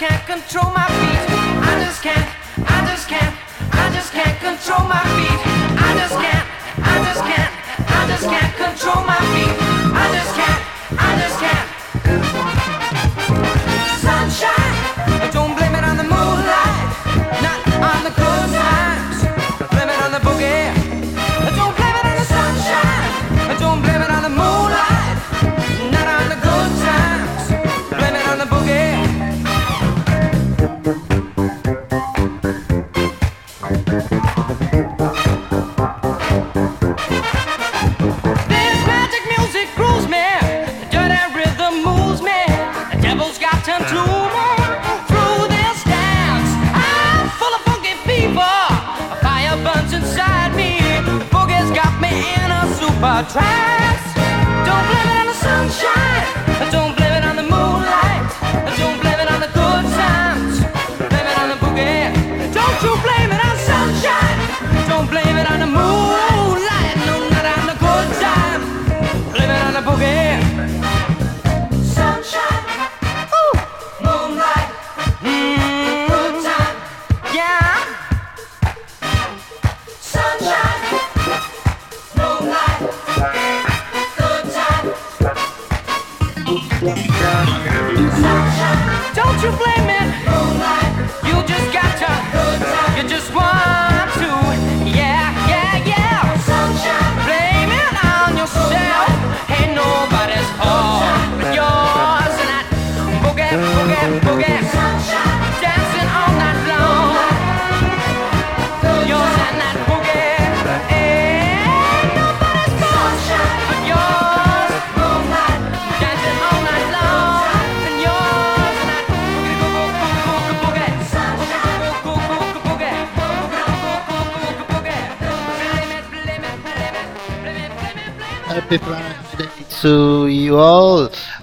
can't control my feet. I just can't, I just can't, I just can't control my feet. I just can't, I just can't, I just can't control my feet.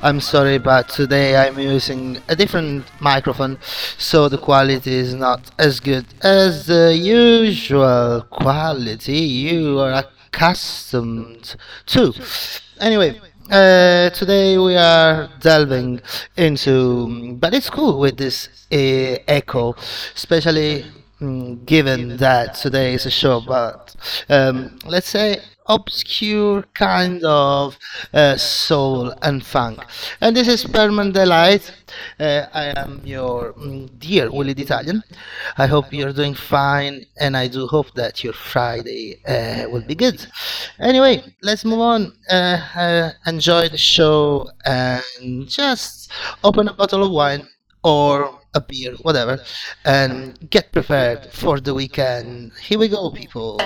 I'm sorry, but today I'm using a different microphone, so the quality is not as good as the usual quality you are accustomed to. Anyway, uh, today we are delving into, but it's cool with this uh, echo, especially mm, given that today is a show about, um, let's say, obscure kind of uh, soul and funk. And this is Permanent Daylight. Uh, I am your mm, dear Willie the Italian. I hope you're doing fine, and I do hope that your Friday uh, will be good. Anyway, let's move on. Uh, enjoy the show and just open a bottle of wine or a beer, whatever, and get prepared for the weekend. Here we go, people.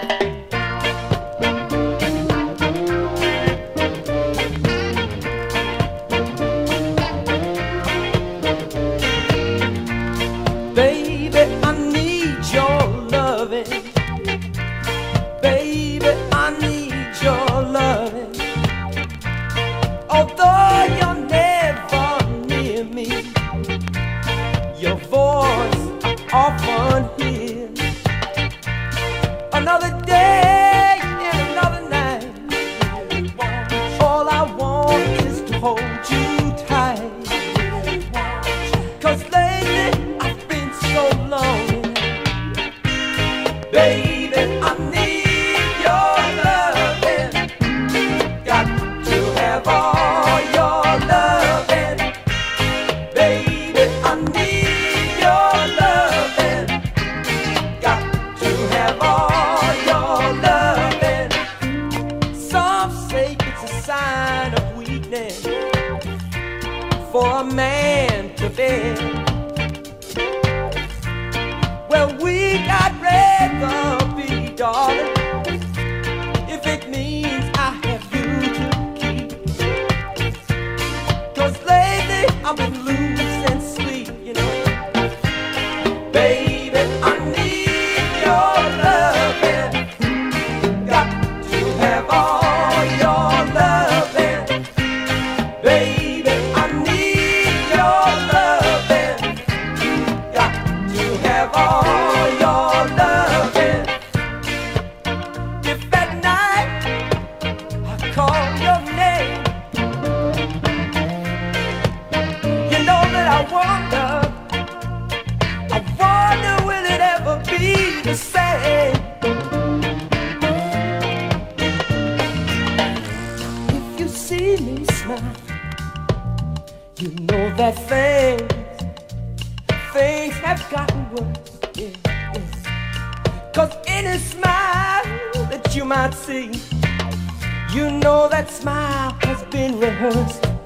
You know that smile has been rehearsed.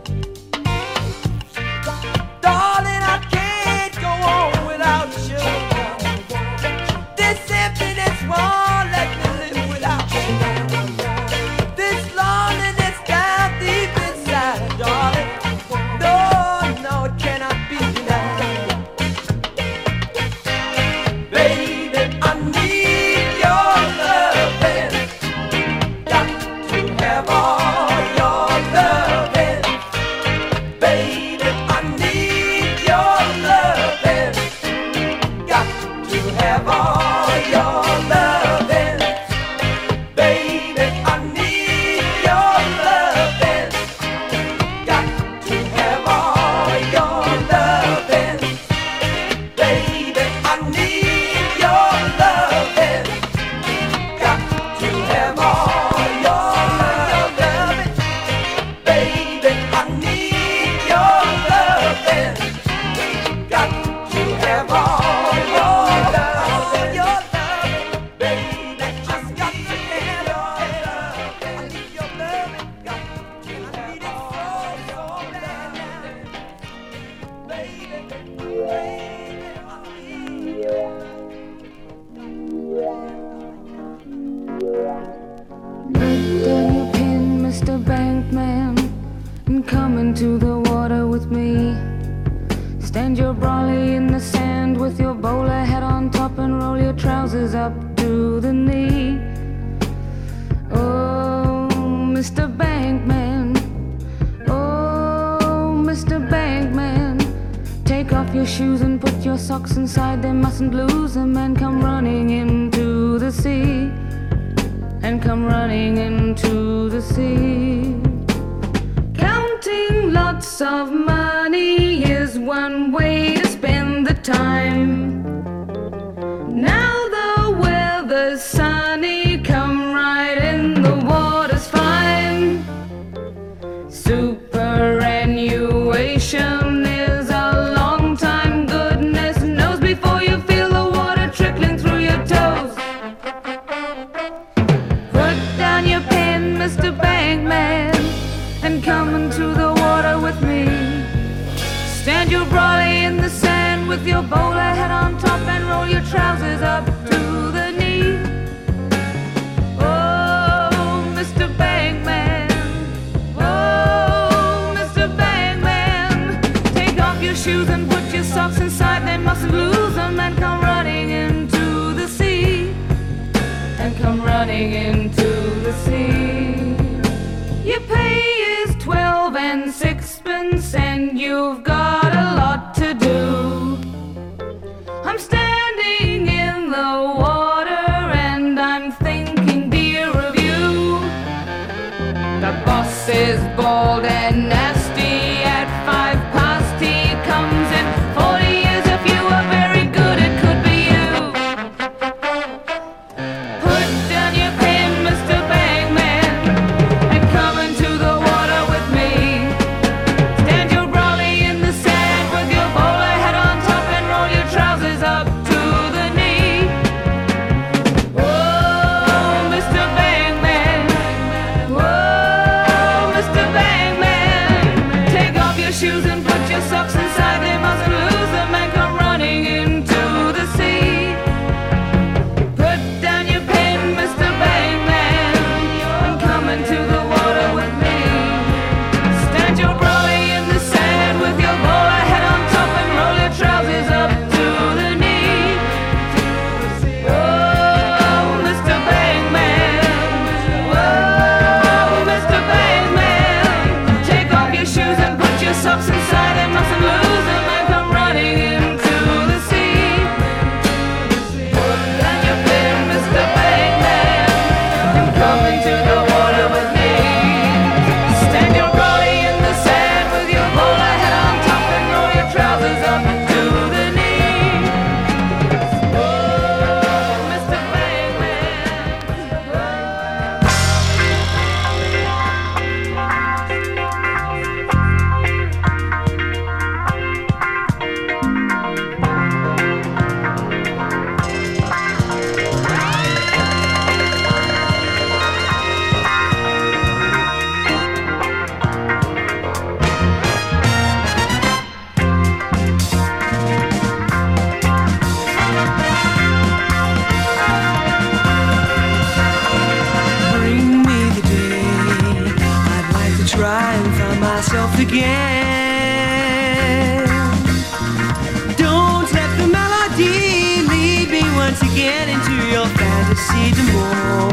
into your fantasy tomorrow.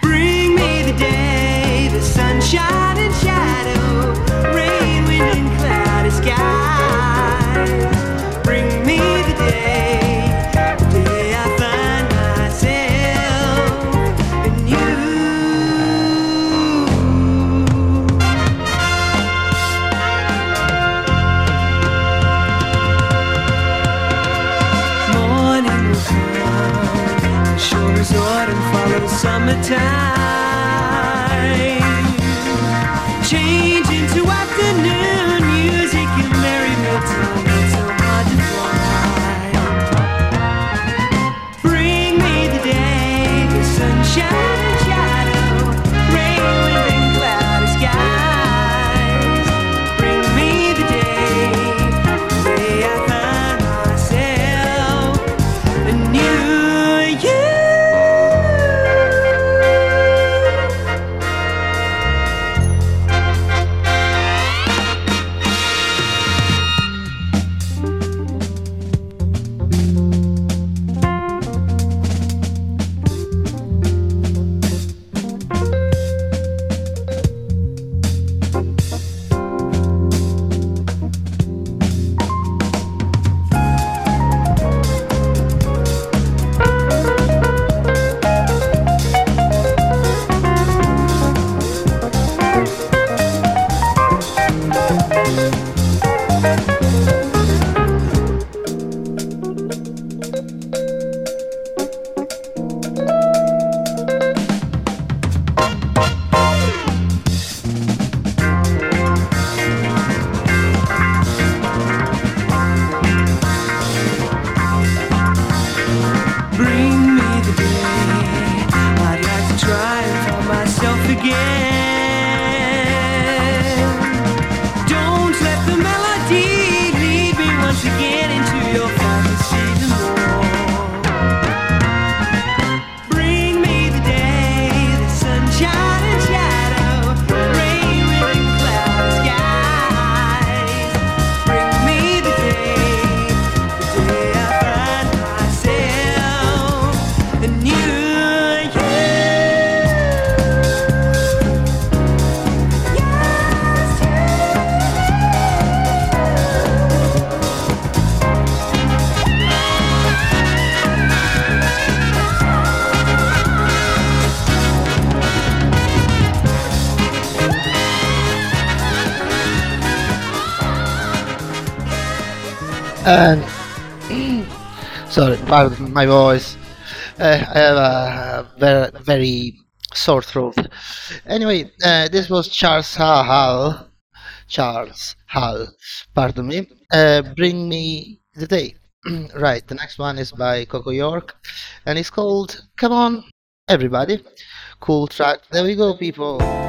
Bring me the day the sunshine. summertime. And sorry, pardon my voice. Uh, I have a very, very sore throat. Anyway, uh, this was Charles Hall. Charles Hall, pardon me. Uh, Bring me the day. right, the next one is by Coco York, and it's called "Come On, Everybody." Cool track. There we go, people.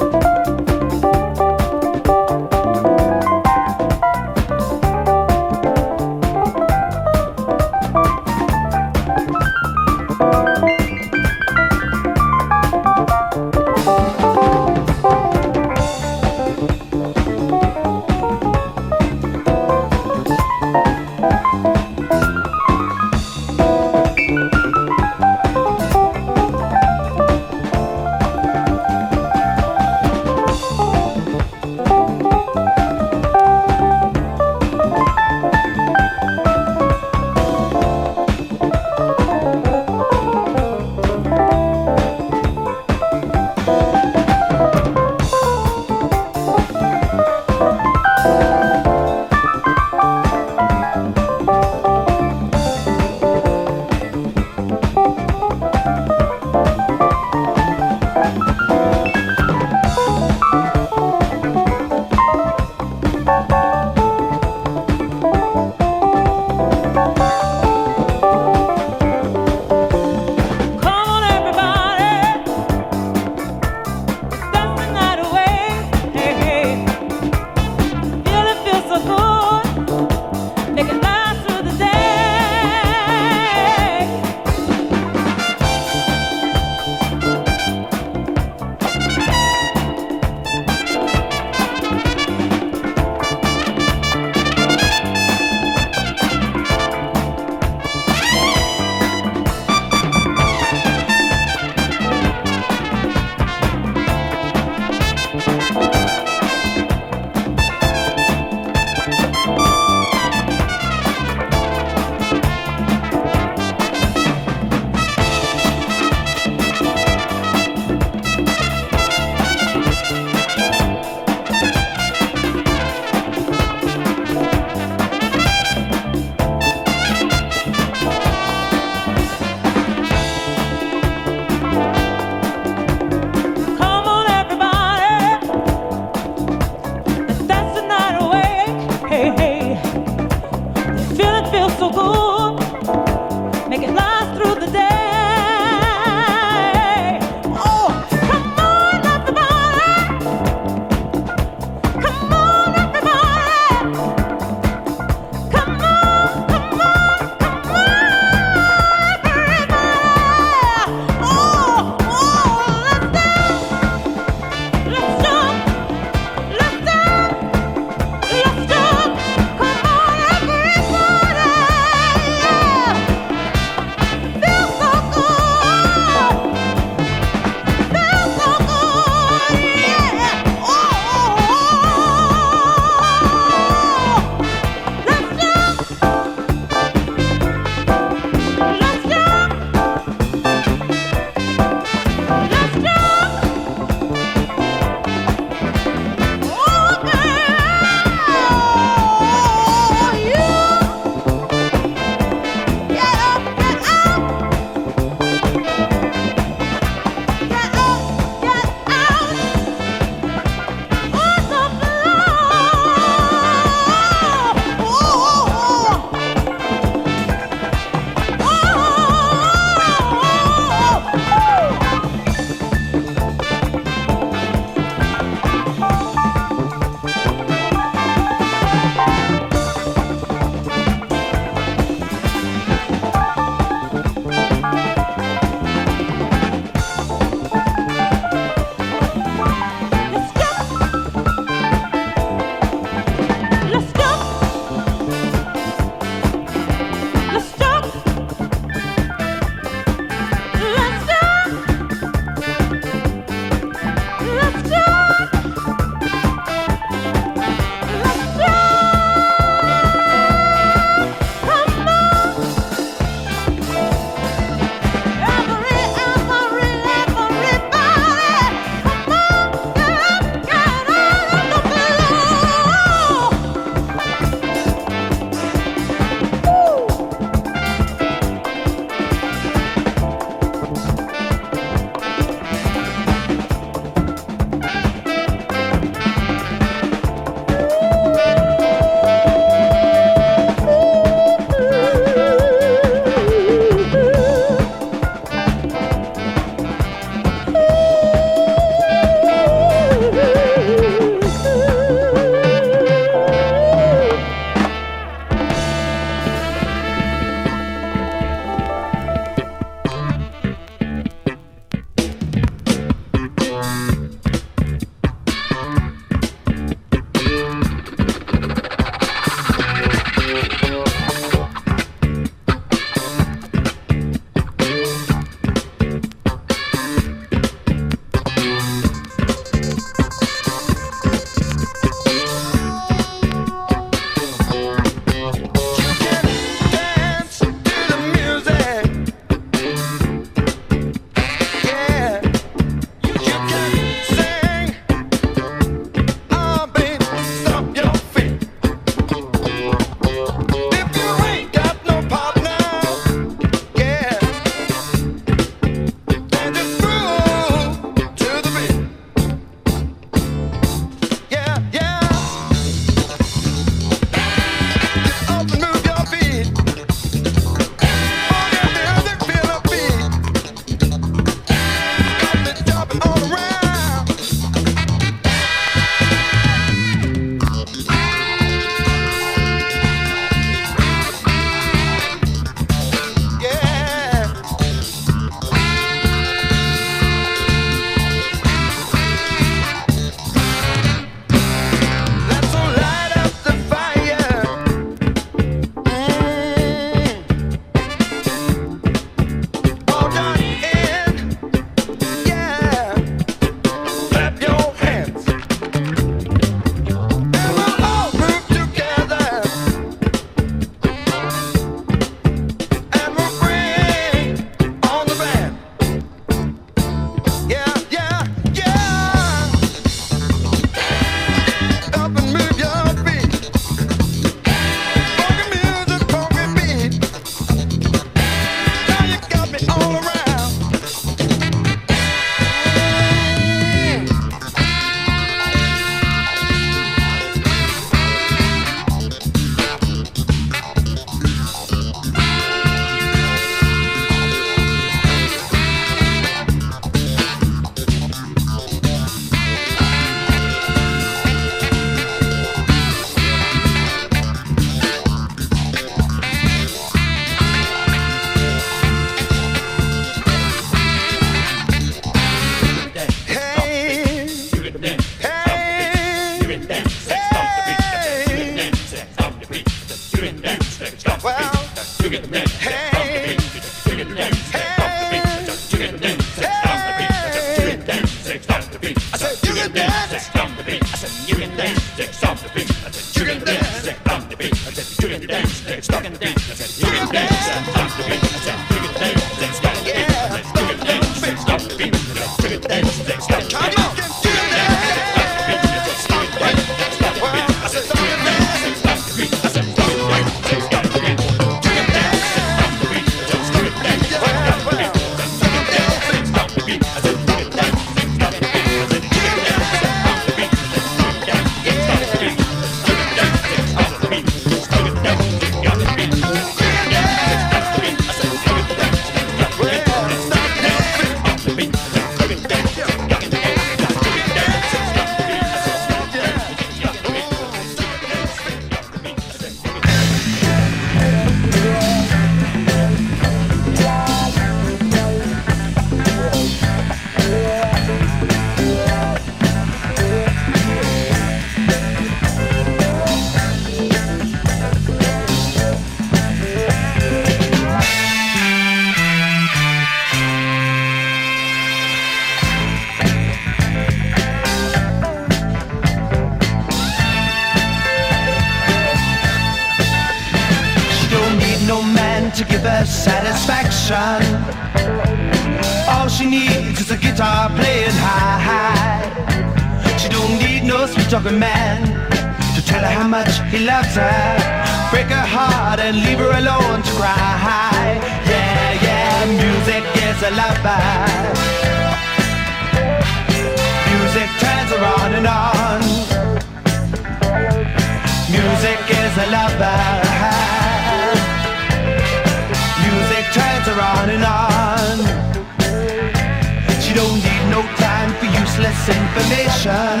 Useless information.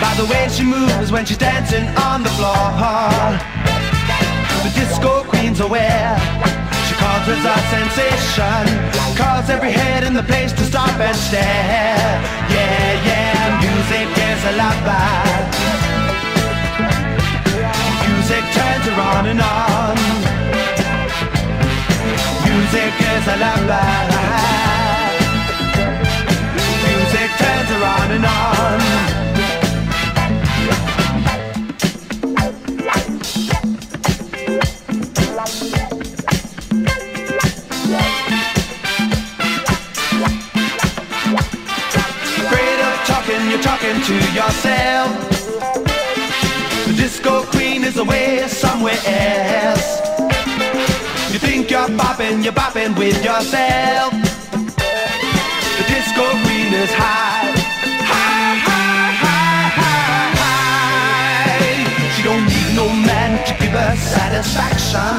By the way she moves when she's dancing on the floor. The disco queen's aware. She causes a sensation. Calls every head in the place to stop and stare. Yeah, yeah, music is a lover. Music turns her on and on. Music is a lover. Her on and on. Afraid of talking, you're talking to yourself. The disco queen is away somewhere else. You think you're bopping, you're bopping with yourself. The disco queen is. High, to give her satisfaction.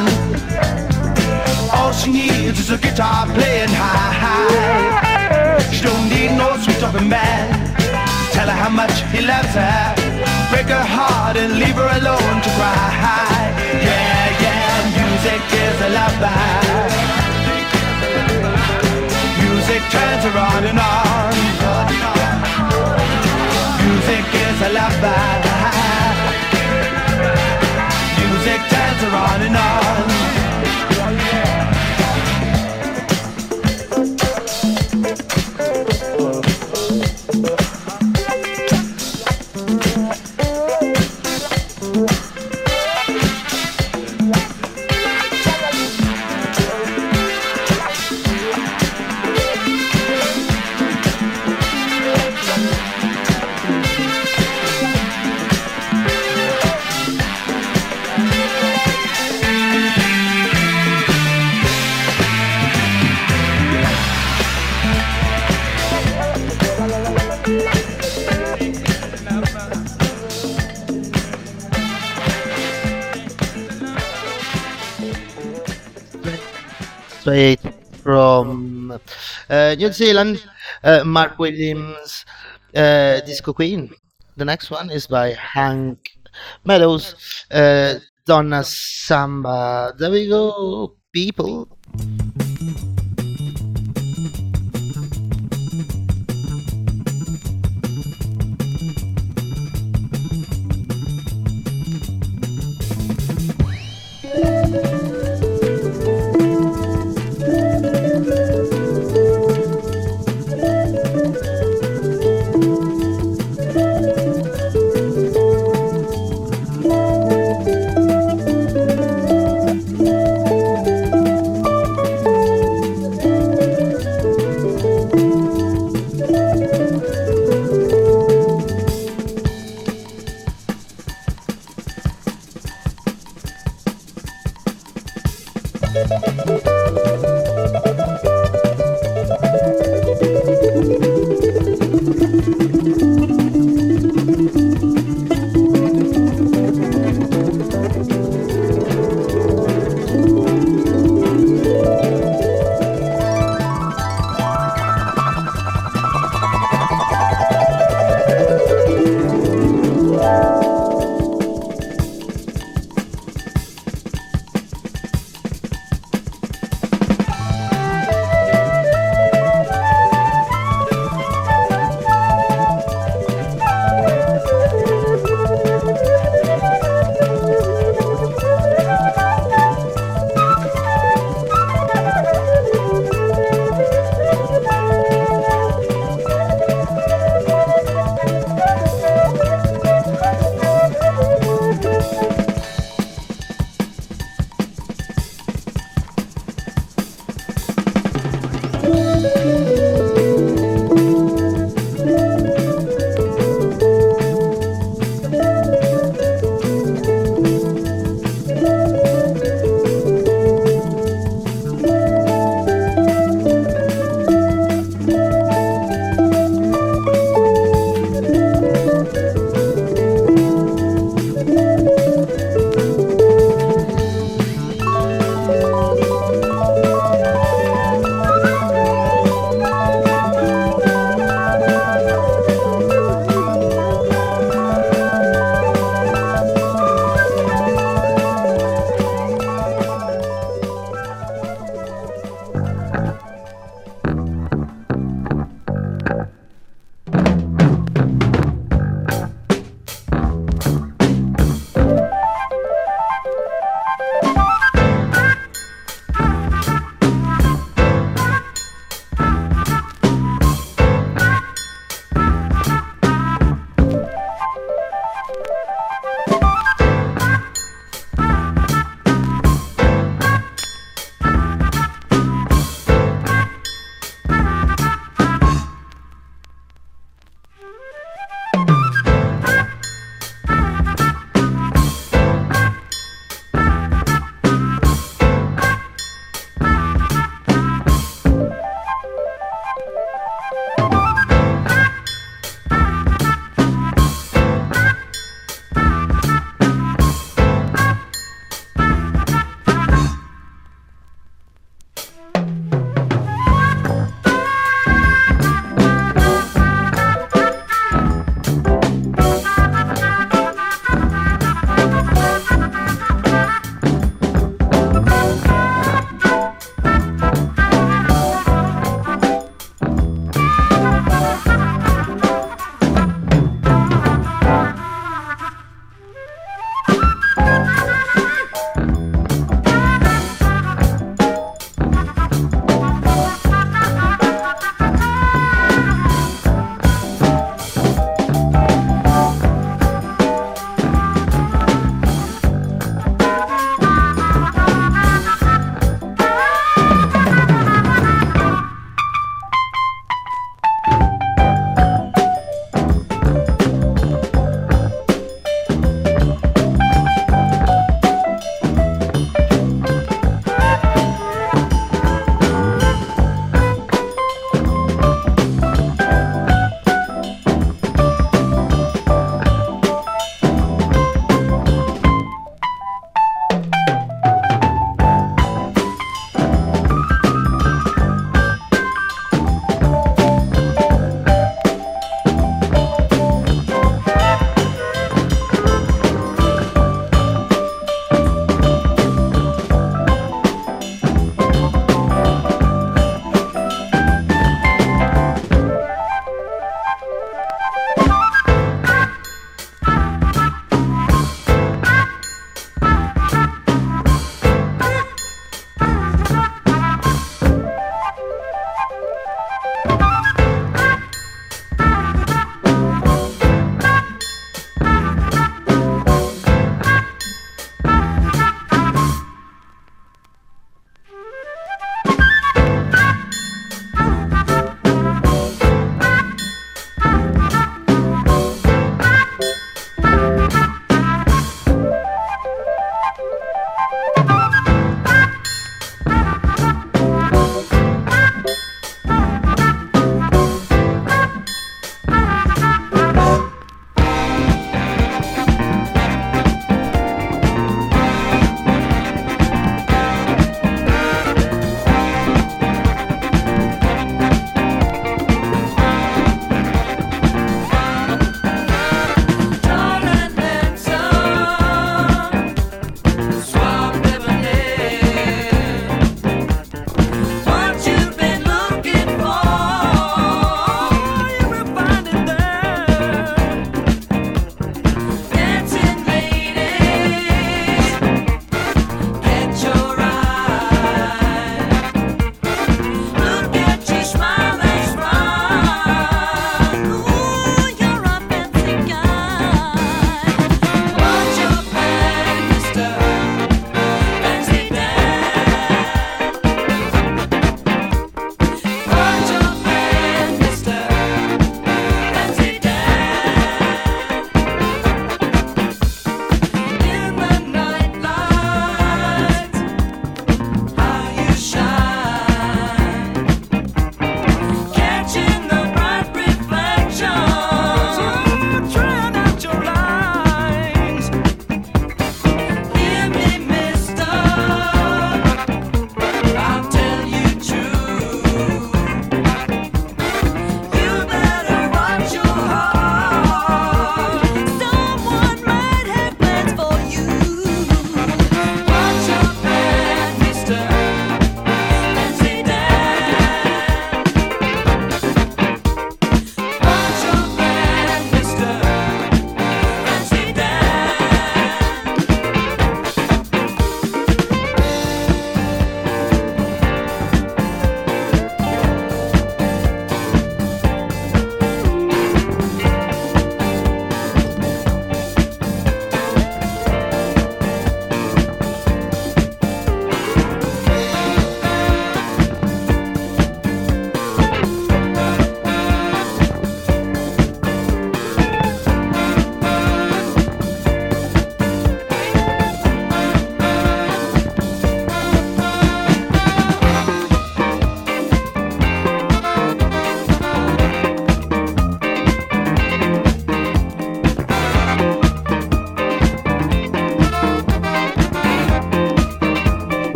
All she needs is a guitar playing high. She don't need no sweet talking man. Tell her how much he loves her. Break her heart and leave her alone to cry. Yeah, yeah, music is a lover. Music turns her on and on. Music is a lover. Music turns her on and on. New Zealand, uh, Mark Williams, uh, Disco Queen. The next one is by Hank Meadows, uh, Donna Samba. There we go, people.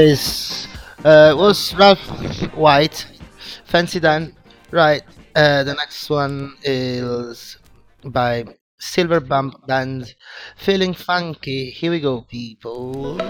This uh, was Ralph White. Fancy Dan. Right. Uh, the next one is by Silver Bump Band. Feeling funky. Here we go, people.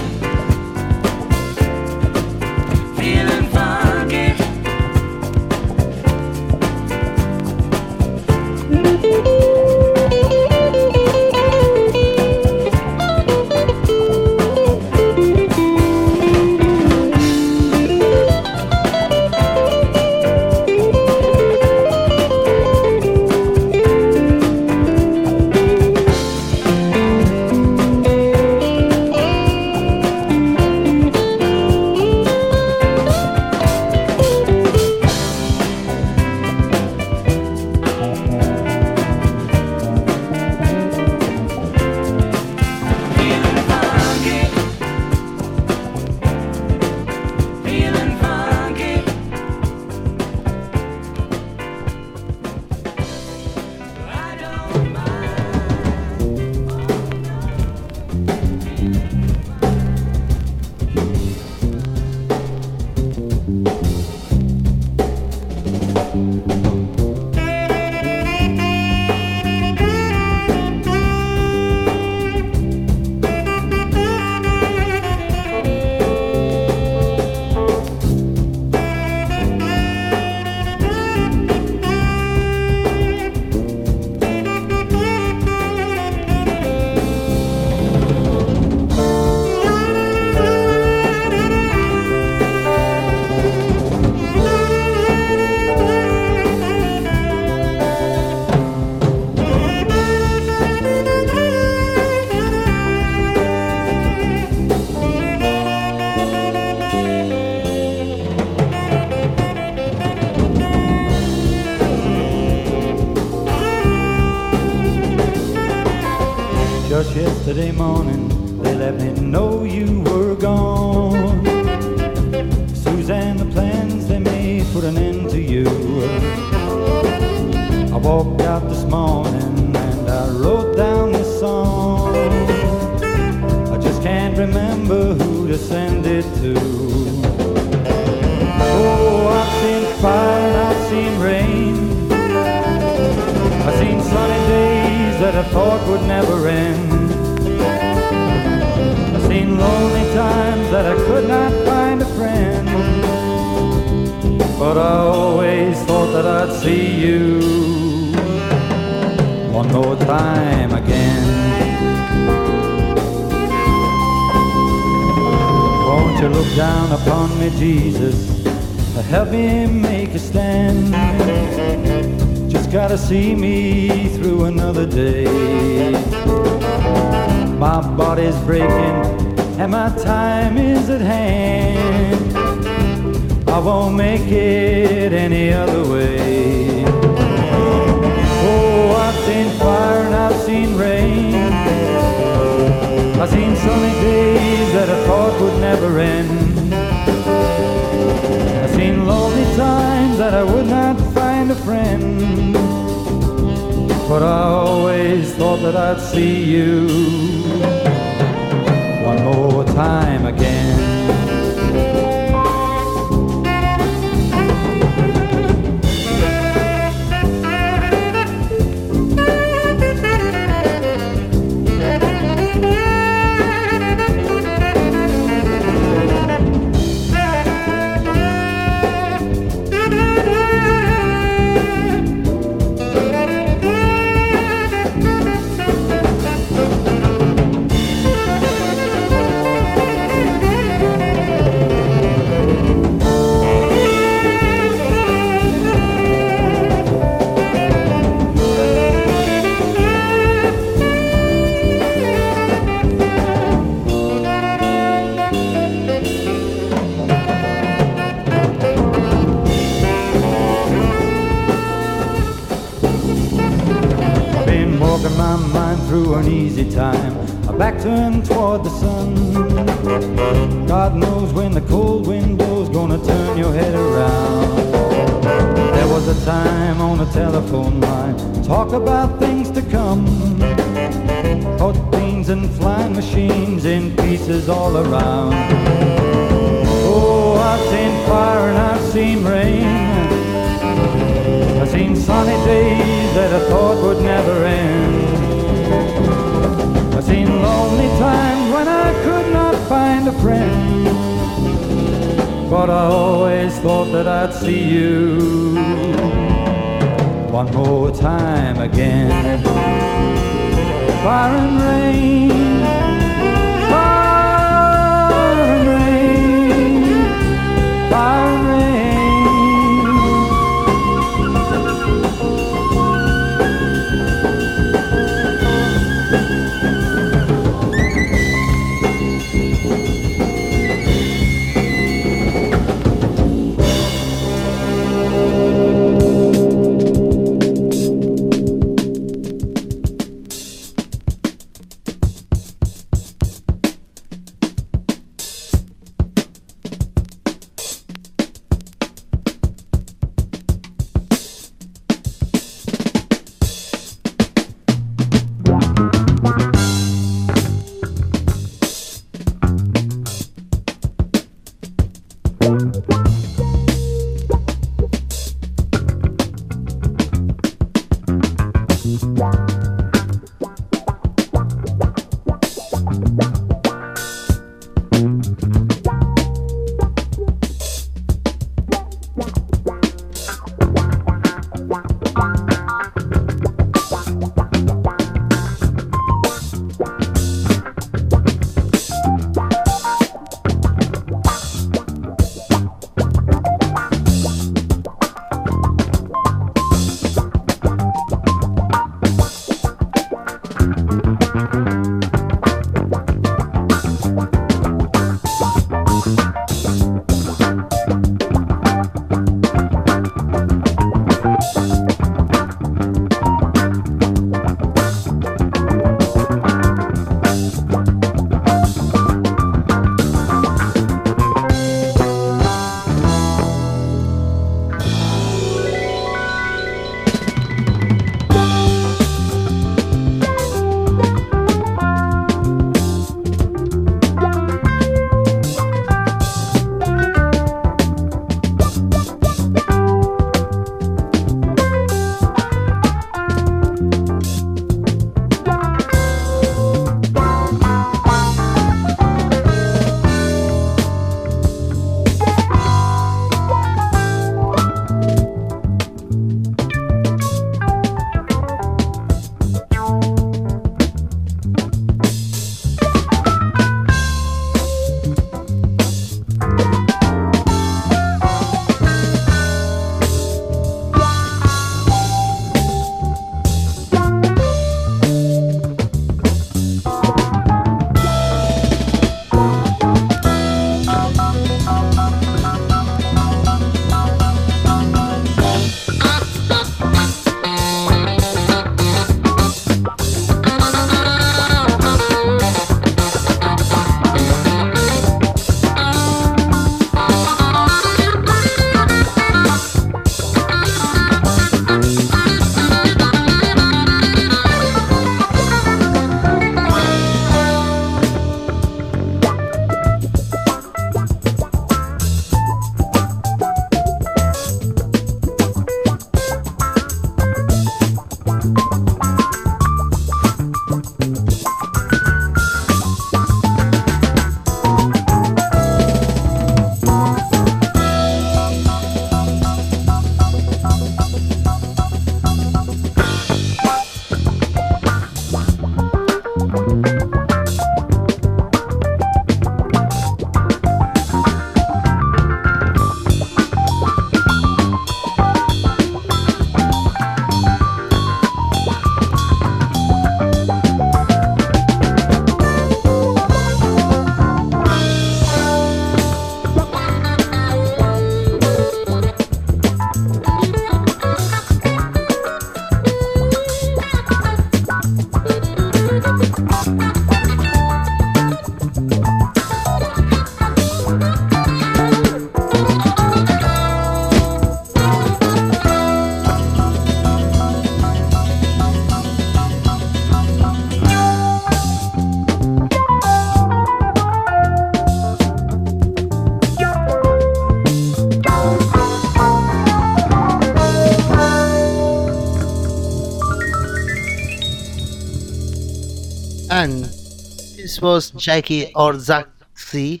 Was Jackie Orszaczky.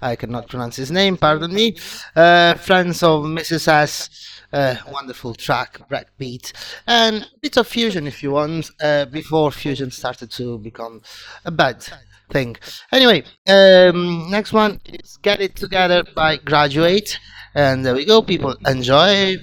I cannot pronounce his name, pardon me. Uh, friends of Mrs. S. Uh, wonderful track, breakbeat, and a bit of fusion if you want, uh, before fusion started to become a bad thing. Anyway, um, next one is Get It Together by Graduate. And there we go, people. Enjoy.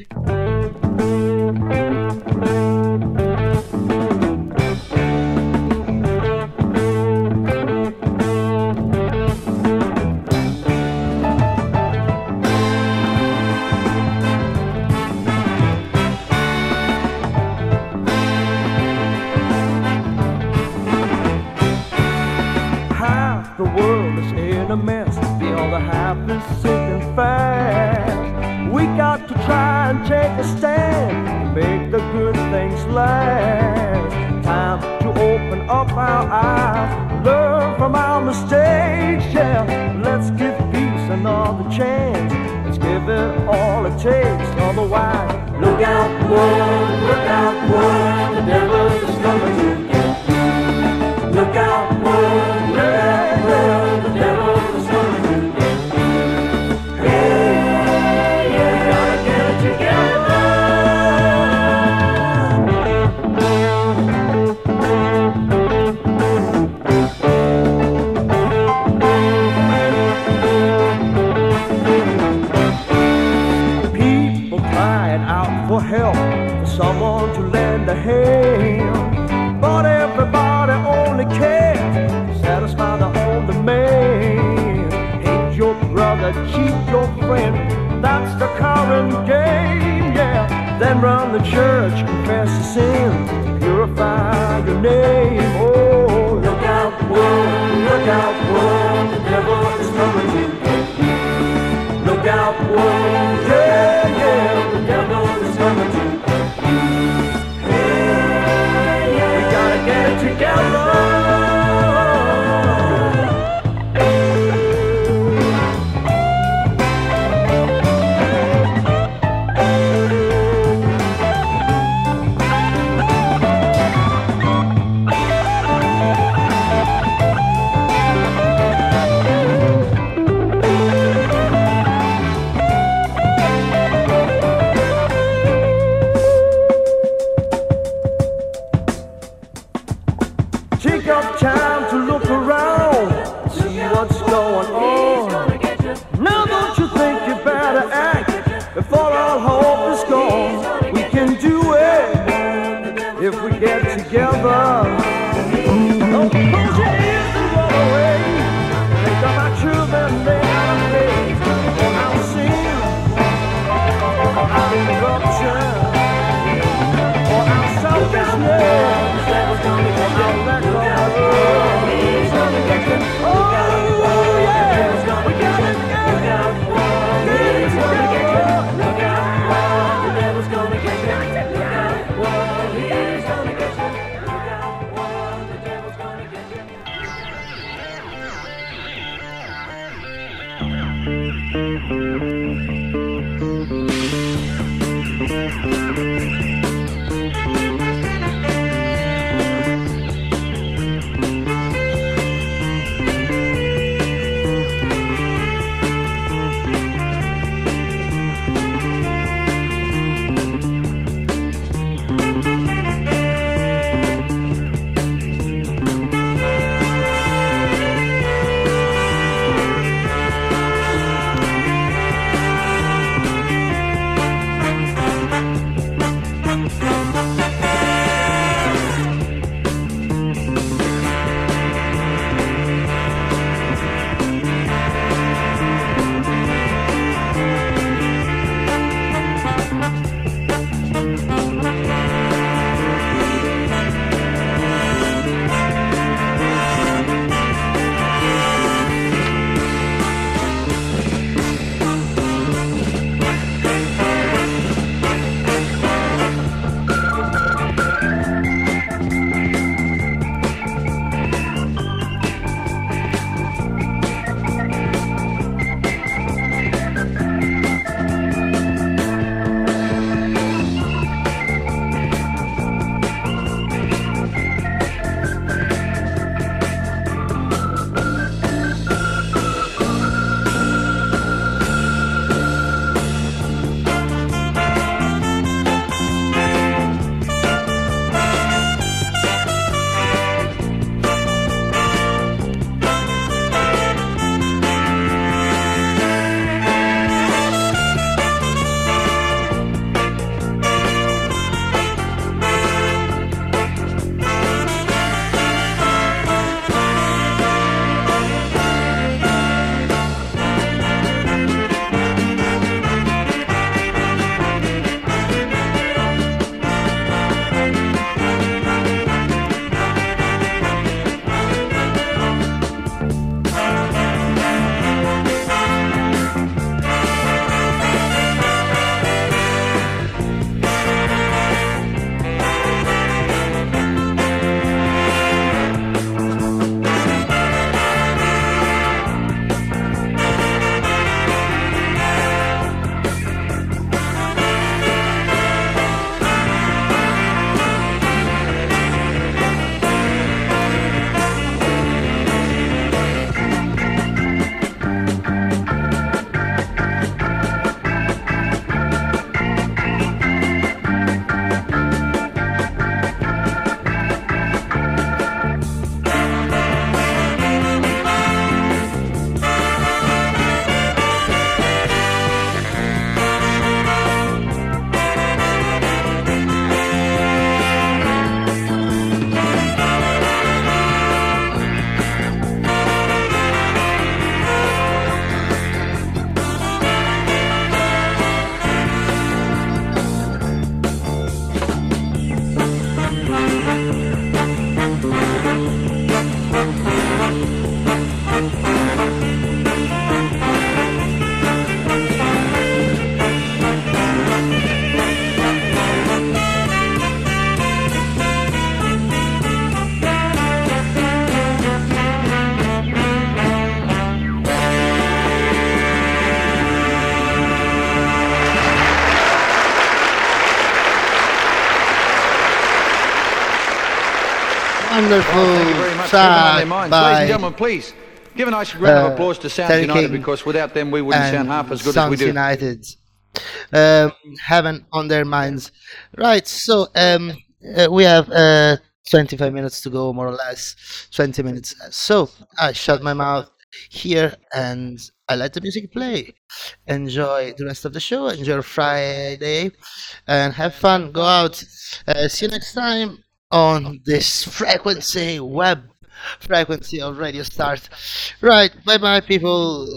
Take a stand make the good things last. Time to open up our eyes, learn from our mistakes. Yeah, let's give peace another chance. Let's give it all it takes. Otherwise, look out, world, look out, world. The devil is coming to get you. Look out, friend. That's the current game, yeah. Then run the church, confess the sin, purify your name. On track their minds. by Ladies and gentlemen, please give a nice round of uh, applause to Sounds Terry United King because without them we wouldn't sound half as good Sounds as we do. United. Um, heaven on their minds. Right, so um, uh, we have uh, 25 minutes to go, more or less. 20 minutes. So I shut my mouth here and I let the music play. Enjoy the rest of the show. Enjoy Friday and have fun. Go out. Uh, see you next time on oh. this frequency, web frequency of Radio Start. Right, bye bye, people.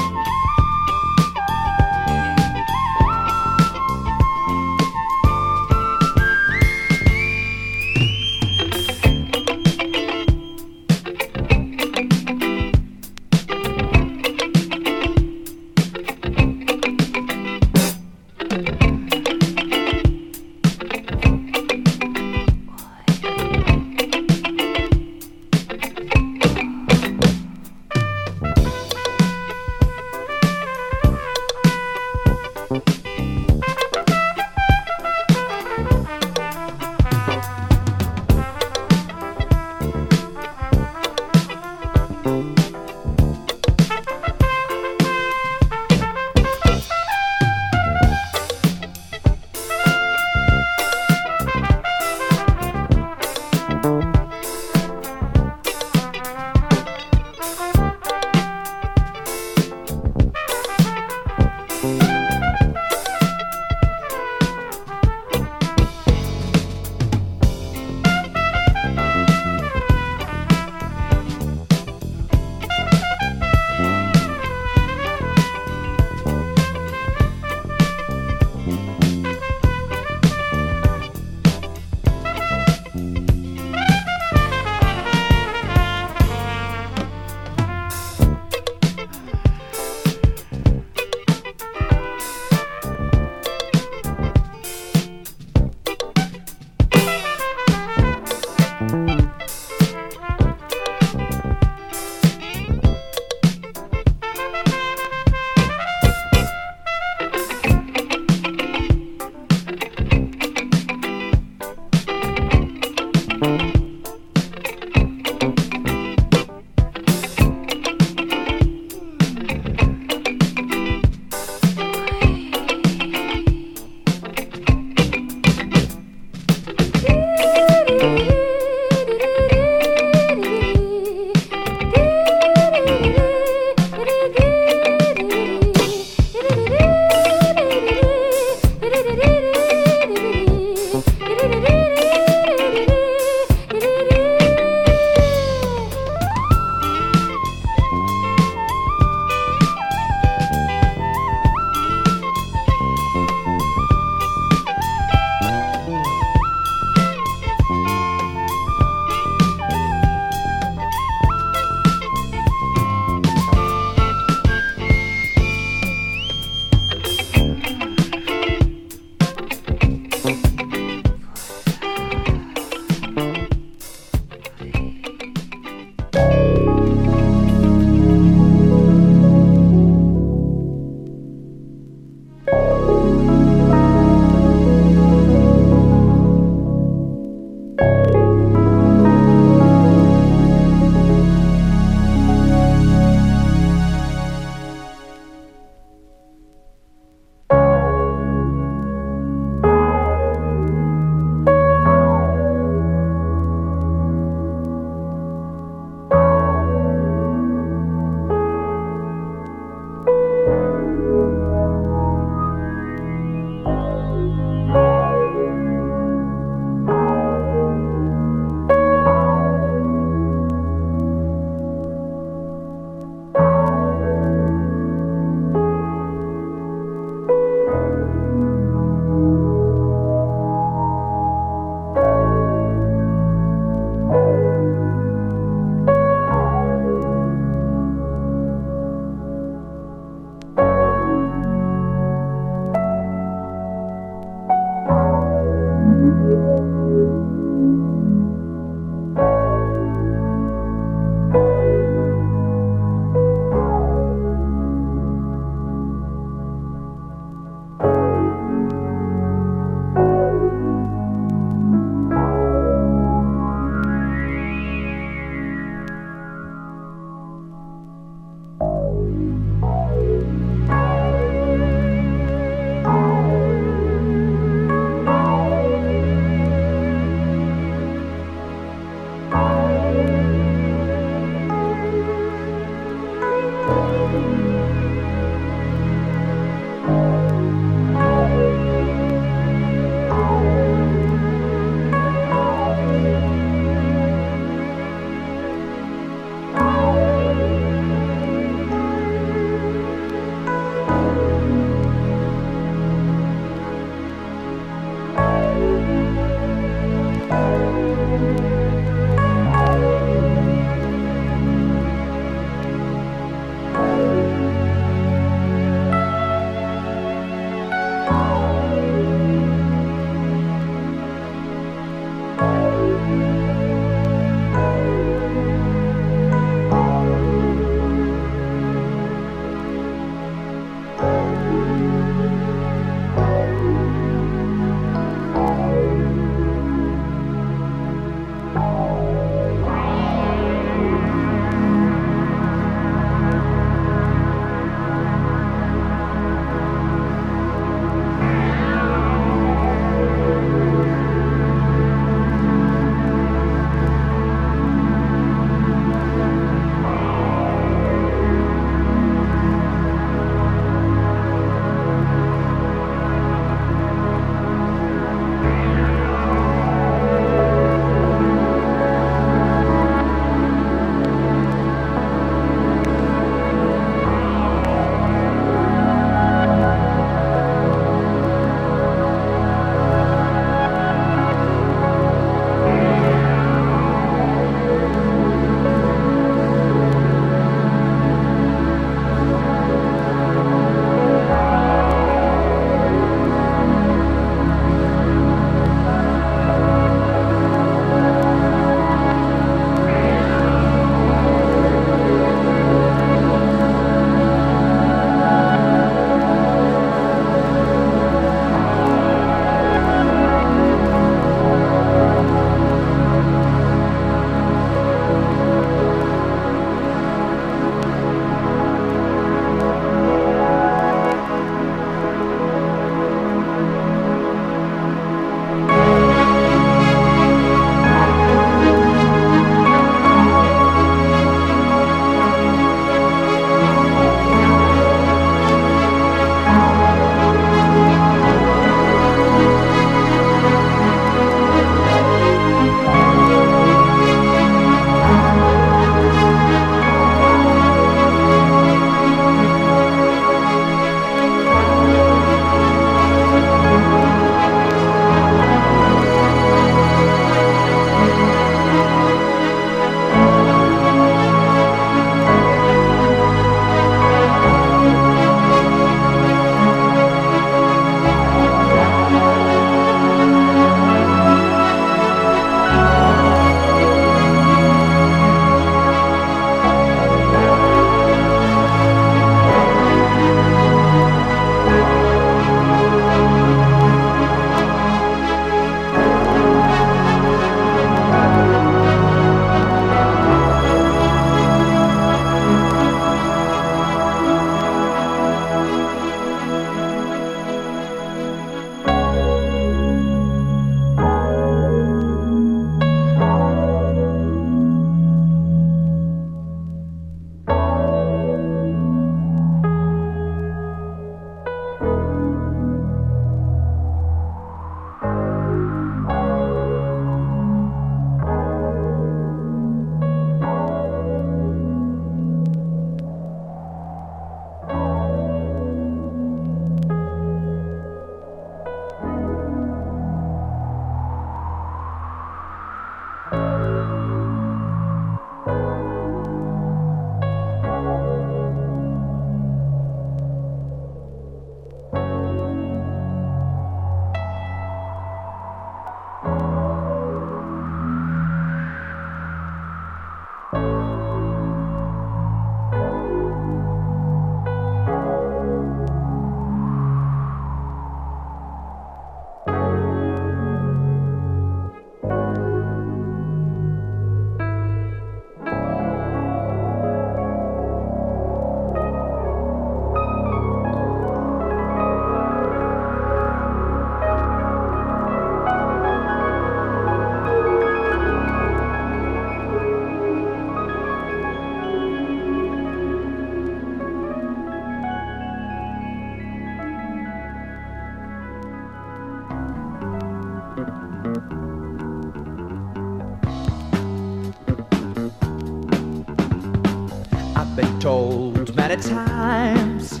Told many times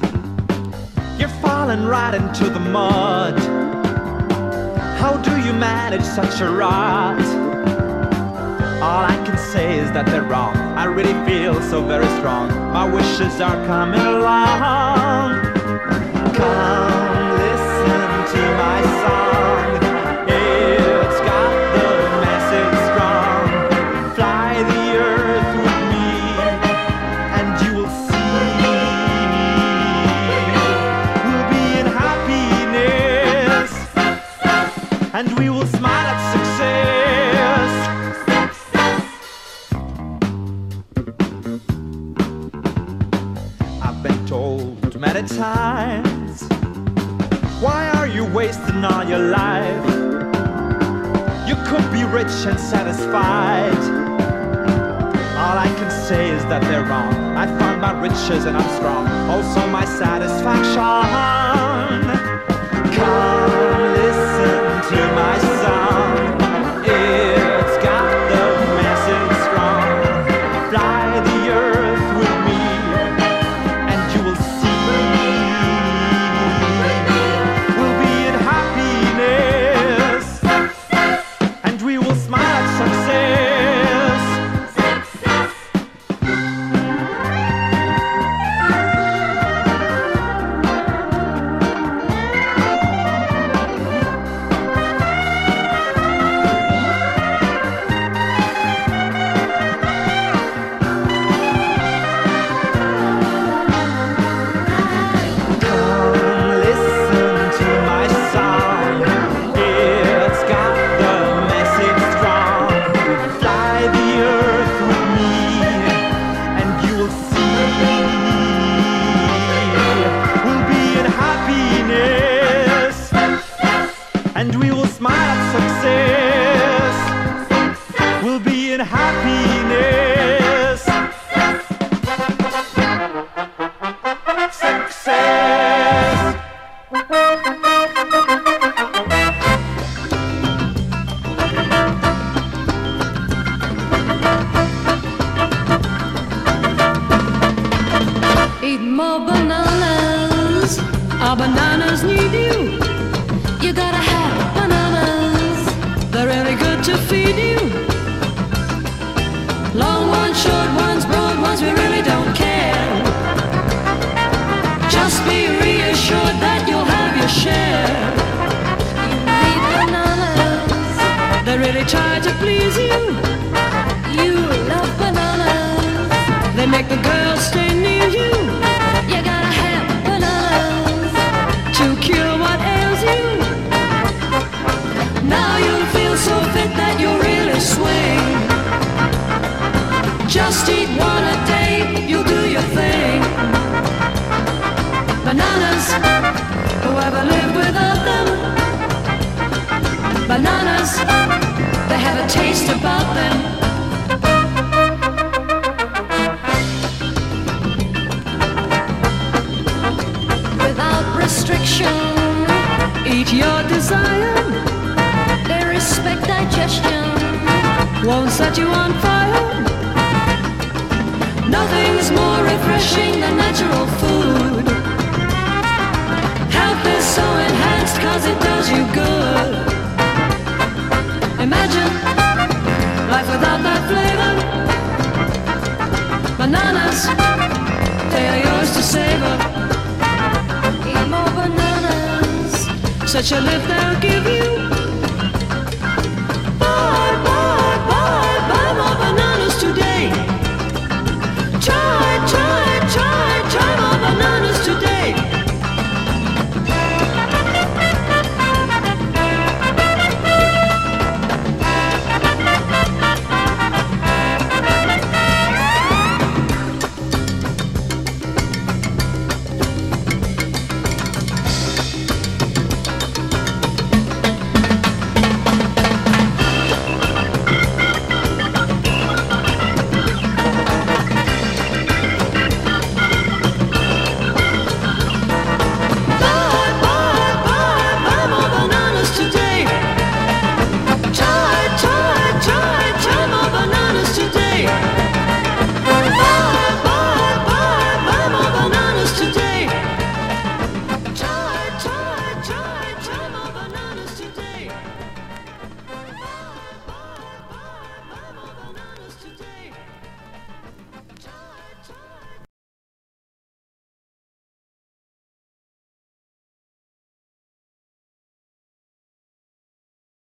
you're falling right into the mud. How do you manage such a rot? All I can say is that they're wrong. I really feel so very strong. My wishes are coming along. Come listen to my song. And we will smile at success. I've been told many times. Why are you wasting all your life? You could be rich and satisfied. All I can say is that they're wrong. I found my riches and I'm strong. Also my satisfaction. Come Long ones, short ones, broad ones, we really don't care. Just be reassured that you'll have your share. You need bananas. They really try to please you. You love bananas. They make the girls Just eat one a day, you'll do your thing. Bananas, whoever lived without them. Bananas, they have a taste about them. without restriction. Eat your desire. They respect digestion. Won't set you on fire nothing's more refreshing than natural food. Health is so enhanced cause it does you good. Imagine life without that flavor. Bananas, they are yours to savor. Eat more bananas, such a lift they'll give you. Boy,